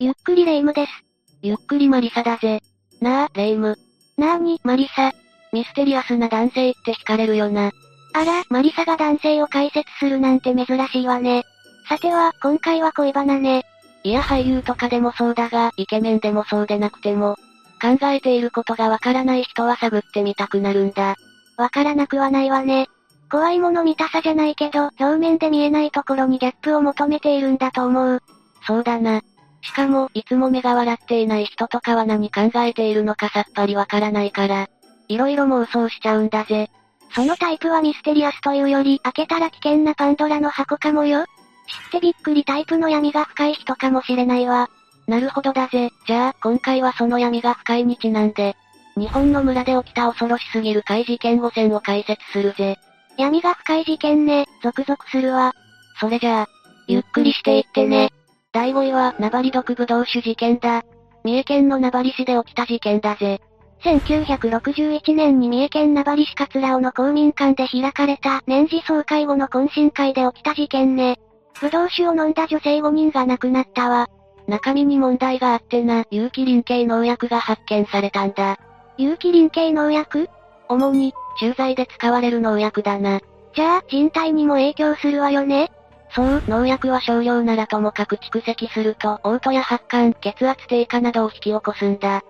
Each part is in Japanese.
ゆっくりレ夢ムです。ゆっくりマリサだぜ。なあ、レ夢ム。なーに、マリサ。ミステリアスな男性って惹かれるよな。あら、マリサが男性を解説するなんて珍しいわね。さては、今回は恋バナね。いや俳優とかでもそうだが、イケメンでもそうでなくても、考えていることがわからない人は探ってみたくなるんだ。わからなくはないわね。怖いもの見たさじゃないけど、表面で見えないところにギャップを求めているんだと思う。そうだな。しかも、いつも目が笑っていない人とかは何考えているのかさっぱりわからないから、いろいろ妄想しちゃうんだぜ。そのタイプはミステリアスというより、開けたら危険なパンドラの箱かもよ。知ってびっくりタイプの闇が深い人かもしれないわ。なるほどだぜ。じゃあ、今回はその闇が深いにちなんで、日本の村で起きた恐ろしすぎる怪事件5選を解説するぜ。闇が深い事件ね、続々するわ。それじゃあ、ゆっくりしていってね。第5位は、ナバリ毒ブドウ酒事件だ。三重県のナバリ市で起きた事件だぜ。1961年に三重県名張市桂尾の公民館で開かれた年次総会後の懇親会で起きた事件ね。ブドウ酒を飲んだ女性5人が亡くなったわ。中身に問題があってな、有機リン系農薬が発見されたんだ。有機リン系農薬？主に、駐在で使われる農薬だな。じゃあ、人体にも影響するわよねそう、農薬は少量ならともかく蓄積すると、嘔吐や発汗、血圧低下などを引き起こすんだ。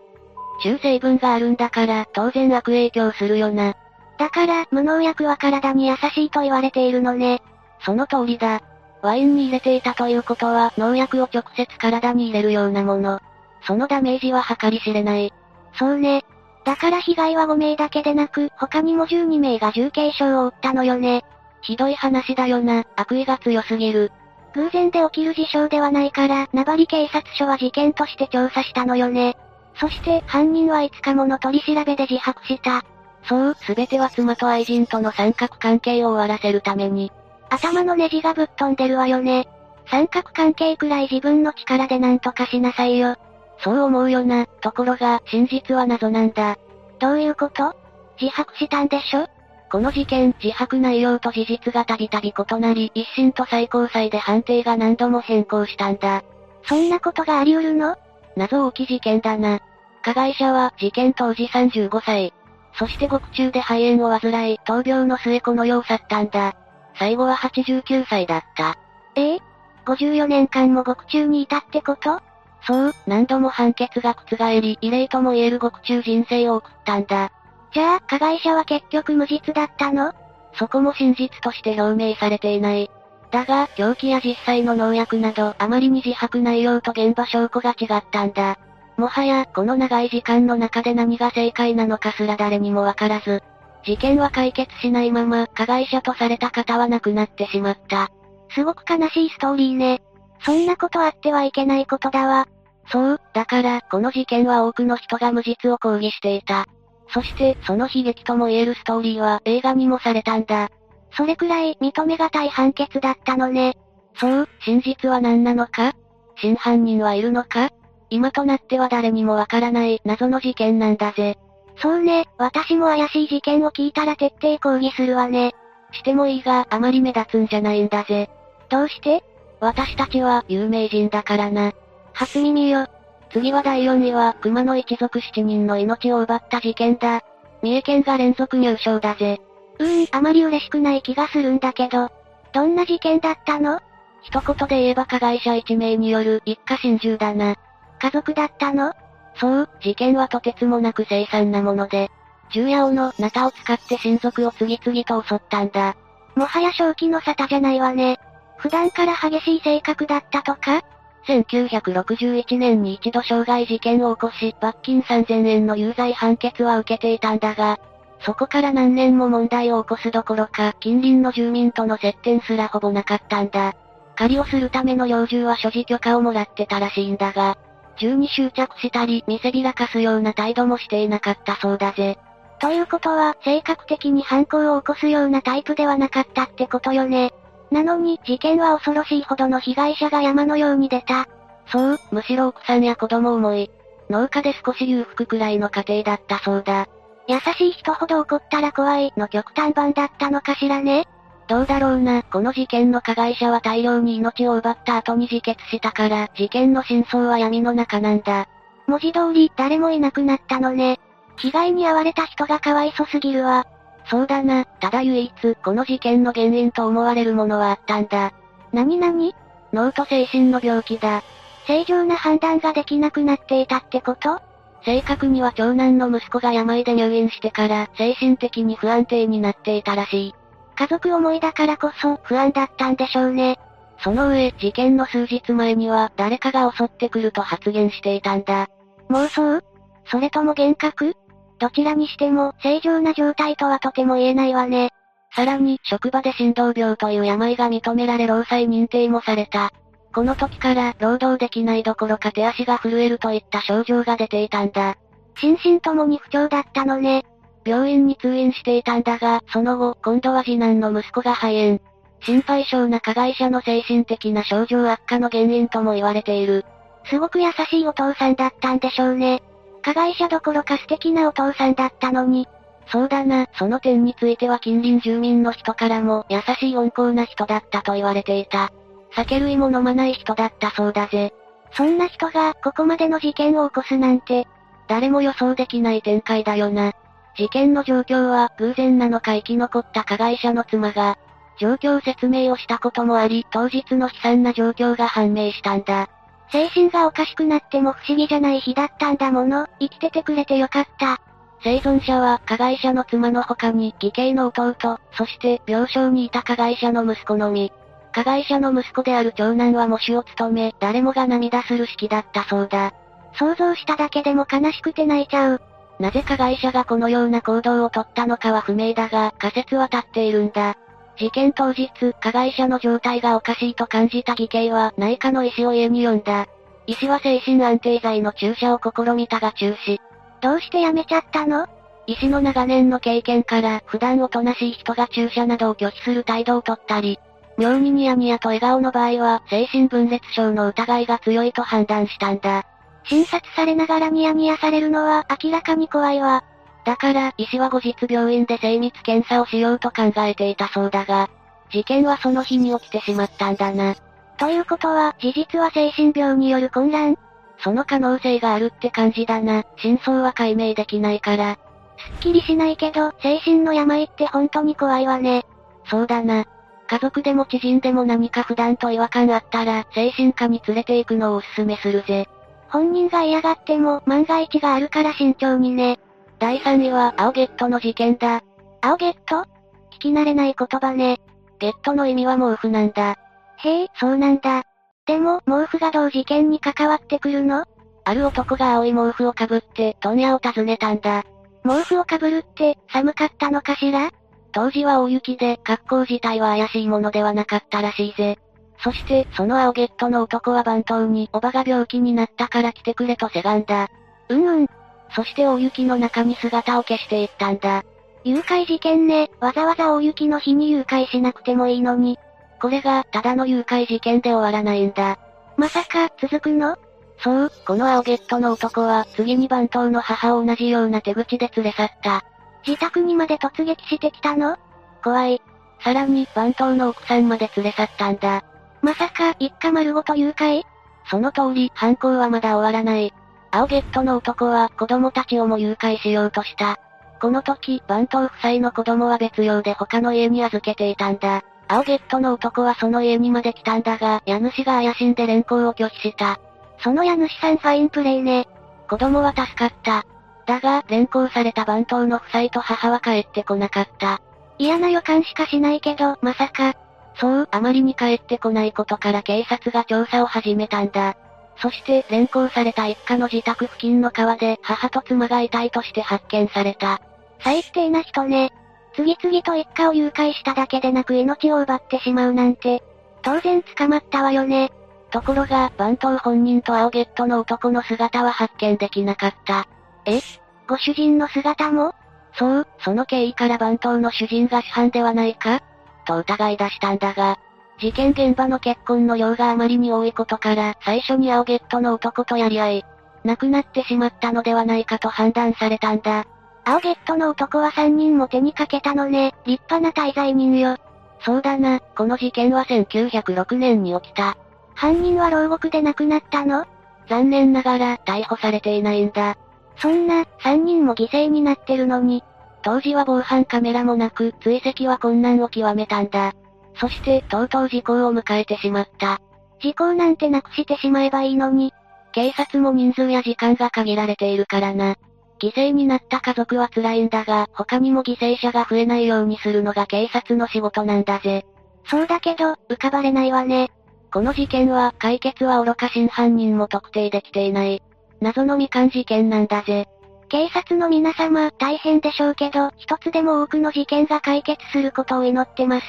中成分があるんだから、当然悪影響するよな。だから、無農薬は体に優しいと言われているのね。その通りだ。ワインに入れていたということは、農薬を直接体に入れるようなもの。そのダメージは計り知れない。そうね。だから被害は5名だけでなく、他にも12名が重軽傷を負ったのよね。ひどい話だよな、悪意が強すぎる。偶然で起きる事象ではないから、名張警察署は事件として調査したのよね。そして、犯人はいつかもの取り調べで自白した。そう、すべては妻と愛人との三角関係を終わらせるために。頭のネジがぶっ飛んでるわよね。三角関係くらい自分の力で何とかしなさいよ。そう思うよな。ところが、真実は謎なんだ。どういうこと？自白したんでしょ？この事件、自白内容と事実がたびたび異なり、一審と最高裁で判定が何度も変更したんだ。そんなことがあり得るの？謎多き事件だな。加害者は、事件当時35歳。そして獄中で肺炎を患い、闘病の末この世を去ったんだ。最後は89歳だった。え？え ?54 年間も獄中にいたってこと？そう、何度も判決が覆り、異例とも言える獄中人生を送ったんだ。じゃあ、加害者は結局無実だったの？そこも真実として表明されていない。だが、凶器や実際の農薬など、あまりに自白内容と現場証拠が違ったんだ。もはや、この長い時間の中で何が正解なのかすら誰にもわからず、事件は解決しないまま、加害者とされた方は亡くなってしまった。すごく悲しいストーリーね。そんなことあってはいけないことだわ。そう、だから、この事件は多くの人が無実を抗議していた。そして、その悲劇とも言えるストーリーは映画にもされたんだ。それくらい認めがたい判決だったのね。そう、真実は何なのか？真犯人はいるのか？今となっては誰にもわからない謎の事件なんだぜ。そうね、私も怪しい事件を聞いたら徹底抗議するわね。してもいいが、あまり目立つんじゃないんだぜ。どうして？私たちは有名人だからな。初耳よ。次は第4位は、熊野一族7人の命を奪った事件だ。三重県が連続入賞だぜ。うーん、あまり嬉しくない気がするんだけど。どんな事件だったの？一言で言えば加害者1名による一家心中だな。家族だったの？そう、事件はとてつもなく凄惨なもので、銃や尾のナタを使って親族を次々と襲ったんだ。もはや正気の沙汰じゃないわね。普段から激しい性格だったとか？1961年に一度傷害事件を起こし、罰金3000円の有罪判決は受けていたんだが、そこから何年も問題を起こすどころか、近隣の住民との接点すらほぼなかったんだ。狩りをするための猟銃は所持許可をもらってたらしいんだが、銃に執着したり、見せびらかすような態度もしていなかったそうだぜ。ということは、性格的に犯行を起こすようなタイプではなかったってことよね。なのに、事件は恐ろしいほどの被害者が山のように出た。そう、むしろ奥さんや子供思い。農家で少し裕福くらいの家庭だったそうだ。優しい人ほど怒ったら怖いの極端版だったのかしらねどうだろうな、この事件の加害者は大量に命を奪った後に自決したから、事件の真相は闇の中なんだ。文字通り、誰もいなくなったのね。被害に遭われた人がかわいそすぎるわ。そうだな、ただ唯一、この事件の原因と思われるものはあったんだ。なになに脳と精神の病気だ。正常な判断ができなくなっていたってこと？正確には長男の息子が病で入院してから精神的に不安定になっていたらしい。家族思いだからこそ不安だったんでしょうね。その上、事件の数日前には誰かが襲ってくると発言していたんだ。妄想？それとも幻覚？どちらにしても正常な状態とはとても言えないわね。さらに、職場で心臓病という病が認められ労災認定もされた。この時から、労働できないどころか手足が震えるといった症状が出ていたんだ。心身ともに不調だったのね。病院に通院していたんだが、その後、今度は次男の息子が肺炎。心配性な加害者の精神的な症状悪化の原因とも言われている。すごく優しいお父さんだったんでしょうね。加害者どころか素敵なお父さんだったのに。そうだな、その点については近隣住民の人からも優しい温厚な人だったと言われていた。酒類も飲まない人だったそうだぜ。そんな人がここまでの事件を起こすなんて、誰も予想できない展開だよな。事件の状況は偶然なのか生き残った加害者の妻が、状況説明をしたこともあり、当日の悲惨な状況が判明したんだ。精神がおかしくなっても不思議じゃない日だったんだもの、生きててくれてよかった。生存者は加害者の妻の他に義兄の弟、そして病床にいた加害者の息子のみ。加害者の息子である長男は喪主を務め、誰もが涙する式だったそうだ。想像しただけでも悲しくて泣いちゃう。なぜ加害者がこのような行動をとったのかは不明だが、仮説は立っているんだ。事件当日、加害者の状態がおかしいと感じた義兄は内科の医師を家に呼んだ。医師は精神安定剤の注射を試みたが中止。どうして辞めちゃったの？医師の長年の経験から、普段おとなしい人が注射などを拒否する態度をとったり、妙にニヤニヤと笑顔の場合は、精神分裂症の疑いが強いと判断したんだ。診察されながらニヤニヤされるのは明らかに怖いわ。だから、医師は後日病院で精密検査をしようと考えていたそうだが、事件はその日に起きてしまったんだな。ということは、事実は精神病による混乱？その可能性があるって感じだな。真相は解明できないから。すっきりしないけど、精神の病って本当に怖いわね。そうだな。家族でも知人でも何か普段と違和感あったら、精神科に連れて行くのをおすすめするぜ。本人が嫌がっても、万が一があるから慎重にね。第3位は、青ゲットの事件だ。青ゲット？聞き慣れない言葉ね。ゲットの意味は毛布なんだ。へえ、そうなんだ。でも、毛布がどう事件に関わってくるの？ある男が青い毛布をかぶって、問屋を訪ねたんだ。毛布をかぶるって、寒かったのかしら？当時は大雪で、格好自体は怪しいものではなかったらしいぜ。そして、その青ゲットの男は番頭に、おばが病気になったから来てくれとせがんだ。うんうん。そして大雪の中に姿を消していったんだ。誘拐事件ね、わざわざ大雪の日に誘拐しなくてもいいのに。これが、ただの誘拐事件で終わらないんだ。まさか、続くの？そう、この青ゲットの男は、次に番頭の母を同じような手口で連れ去った。自宅にまで突撃してきたの？怖い。さらに、番頭の奥さんまで連れ去ったんだ。まさか、一家丸ごと誘拐？その通り、犯行はまだ終わらない。青ゲットの男は、子供たちをも誘拐しようとした。この時、番頭夫妻の子供は別用で他の家に預けていたんだ。青ゲットの男はその家にまで来たんだが、家主が怪しんで連行を拒否した。その家主さんファインプレイね。子供は助かった。だが、連行された番頭の夫妻と母は帰ってこなかった。嫌な予感しかしないけど、まさか。そう、あまりに帰ってこないことから警察が調査を始めたんだ。そして、連行された一家の自宅付近の川で母と妻が遺体として発見された。最低な人ね。次々と一家を誘拐しただけでなく命を奪ってしまうなんて、当然捕まったわよね。ところが、番頭本人と青ゲットの男の姿は発見できなかった。え？ご主人の姿も？そう、その経緯から番頭の主人が主犯ではないか？と疑い出したんだが、事件現場の結婚の量があまりに多いことから、最初に青ゲットの男とやり合い、亡くなってしまったのではないかと判断されたんだ。青ゲットの男は3人も手にかけたのね、立派な滞在人よ。そうだな、この事件は1906年に起きた。犯人は牢獄で亡くなったの？残念ながら、逮捕されていないんだ。そんな、3人も犠牲になってるのに。当時は防犯カメラもなく、追跡は困難を極めたんだ。そして、とうとう事故を迎えてしまった。事故なんてなくしてしまえばいいのに。警察も人数や時間が限られているからな。犠牲になった家族は辛いんだが、他にも犠牲者が増えないようにするのが警察の仕事なんだぜ。そうだけど、浮かばれないわね。この事件は、解決は愚か真犯人も特定できていない。謎の未完事件なんだぜ。警察の皆様、大変でしょうけど、一つでも多くの事件が解決することを祈ってます。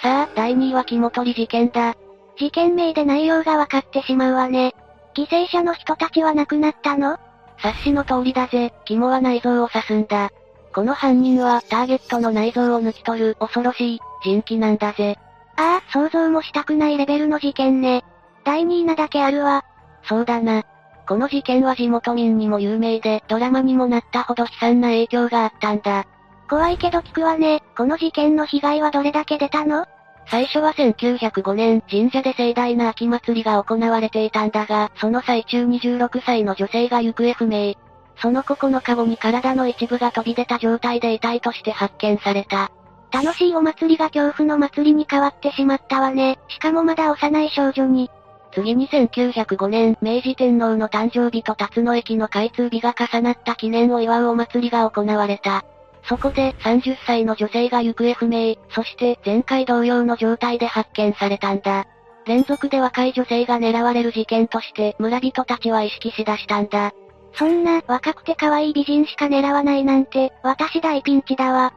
さあ、第2位は肝取り事件だ。事件名で内容がわかってしまうわね。犠牲者の人たちは亡くなったの？察しの通りだぜ、肝は内臓を刺すんだ。この犯人は、ターゲットの内臓を抜き取る、恐ろしい、人気なんだぜ。ああ、想像もしたくないレベルの事件ね。第2位なだけあるわ。そうだな。この事件は地元民にも有名で、ドラマにもなったほど悲惨な影響があったんだ。怖いけど聞くわね。この事件の被害はどれだけ出たの？最初は1905年、神社で盛大な秋祭りが行われていたんだが、その最中26歳の女性が行方不明。その9日後に体の一部が飛び出た状態で遺体として発見された。楽しいお祭りが恐怖の祭りに変わってしまったわね。しかもまだ幼い少女に。次に1905年、明治天皇の誕生日と辰野駅の開通日が重なった記念を祝うお祭りが行われた。そこで30歳の女性が行方不明、そして前回同様の状態で発見されたんだ。連続で若い女性が狙われる事件として村人たちは意識しだしたんだ。そんな若くて可愛い美人しか狙わないなんて、私大ピンチだわ。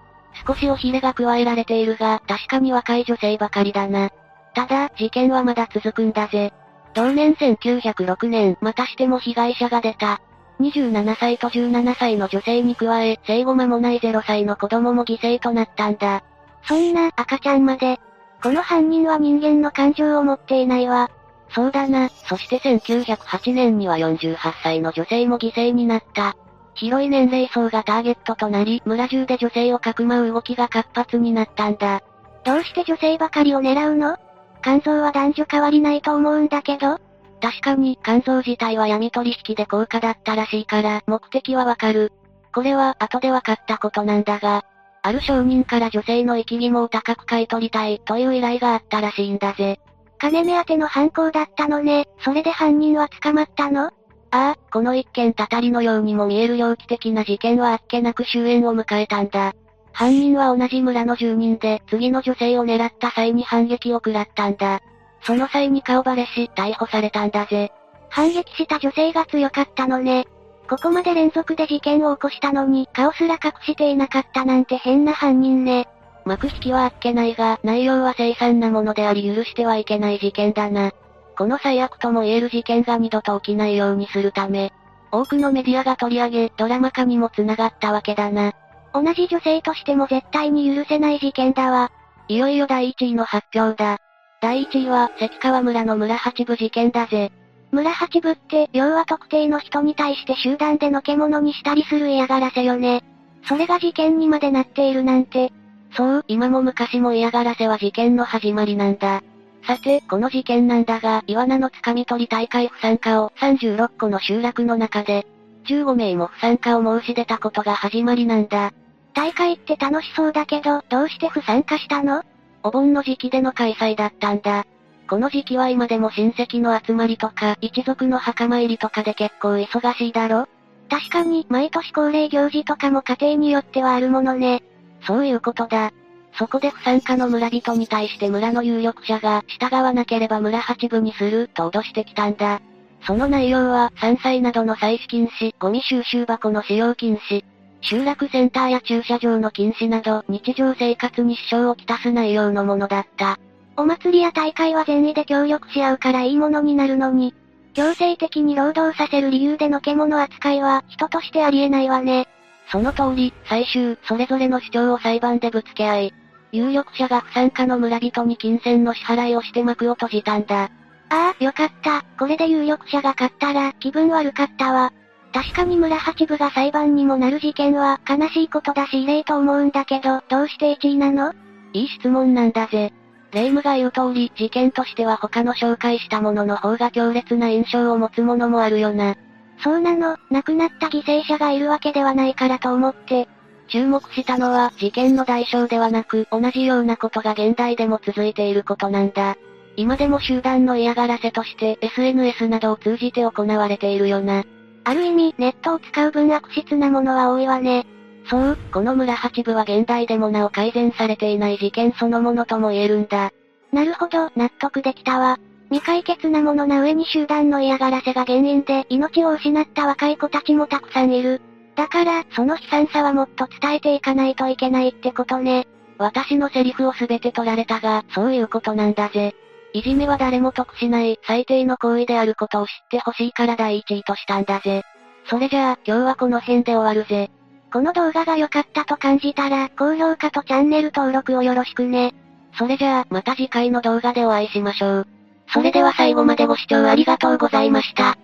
少しおひれが加えられているが、確かに若い女性ばかりだな。ただ、事件はまだ続くんだぜ。同年1906年、またしても被害者が出た。27歳と17歳の女性に加え、生後間もない0歳の子供も犠牲となったんだ。そんな赤ちゃんまで。この犯人は人間の感情を持っていないわ。そうだな。そして1908年には48歳の女性も犠牲になった。広い年齢層がターゲットとなり、村中で女性をかくまう動きが活発になったんだ。どうして女性ばかりを狙うの？肝臓は男女変わりないと思うんだけど確かに、肝臓自体は闇取引で高価だったらしいから、目的はわかる。これは、後で分かったことなんだが、ある商人から女性の生き肝を高く買い取りたい、という依頼があったらしいんだぜ。金目当ての犯行だったのね。それで犯人は捕まったの？ああ、この一件たたりのようにも見える猟奇的な事件はあっけなく終焉を迎えたんだ。犯人は同じ村の住人で、次の女性を狙った際に反撃を食らったんだ。その際に顔バレし、逮捕されたんだぜ。反撃した女性が強かったのね。ここまで連続で事件を起こしたのに、顔すら隠していなかったなんて変な犯人ね。幕引きはあっけないが、内容は凄惨なものであり許してはいけない事件だな。この最悪とも言える事件が二度と起きないようにするため、多くのメディアが取り上げ、ドラマ化にも繋がったわけだな。同じ女性としても絶対に許せない事件だわ。いよいよ第1位の発表だ。第1位は、関川村の村八部事件だぜ。村八部って、要は特定の人に対して集団でのけ者にしたりする嫌がらせよね。それが事件にまでなっているなんて。そう、今も昔も嫌がらせは事件の始まりなんだ。さて、この事件なんだが、イワナの掴み取り大会不参加を36個の集落の中で、15名も不参加を申し出たことが始まりなんだ。大会って楽しそうだけど、どうして不参加したの？お盆の時期での開催だったんだ。この時期は今でも親戚の集まりとか、一族の墓参りとかで結構忙しいだろ？確かに、毎年恒例行事とかも家庭によってはあるものね。そういうことだ。そこで不参加の村人に対して村の有力者が、従わなければ村八部にする、と脅してきたんだ。その内容は、山菜などの採取禁止、ゴミ収集箱の使用禁止、集落センターや駐車場の禁止など日常生活に支障をきたす内容のものだった。お祭りや大会は善意で協力し合うからいいものになるのに、強制的に労働させる理由での獣扱いは人としてありえないわね。その通り、最終、それぞれの主張を裁判でぶつけ合い、有力者が不参加の村人に金銭の支払いをして幕を閉じたんだ。ああ、よかった。これで有力者が勝ったら気分悪かったわ。確かに村八部が裁判にもなる事件は悲しいことだし異例と思うんだけど、どうして1位なの？いい質問なんだぜ。霊夢が言う通り、事件としては他の紹介したものの方が強烈な印象を持つものもあるよな。そうなの、亡くなった犠牲者がいるわけではないからと思って。注目したのは事件の代償ではなく同じようなことが現代でも続いていることなんだ。今でも集団の嫌がらせとして SNS などを通じて行われているよな。ある意味、ネットを使う分悪質なものは多いわね。そう、この村八部は現代でもなお改善されていない事件そのものとも言えるんだ。なるほど、納得できたわ。未解決なものな上に集団の嫌がらせが原因で命を失った若い子たちもたくさんいる。だから、その悲惨さはもっと伝えていかないといけないってことね。私のセリフをすべて取られたが、そういうことなんだぜ。いじめは誰も得しない最低の行為であることを知ってほしいから第一位としたんだぜ。それじゃあ、今日はこの辺で終わるぜ。この動画が良かったと感じたら、高評価とチャンネル登録をよろしくね。それじゃあ、また次回の動画でお会いしましょう。それでは最後までご視聴ありがとうございました。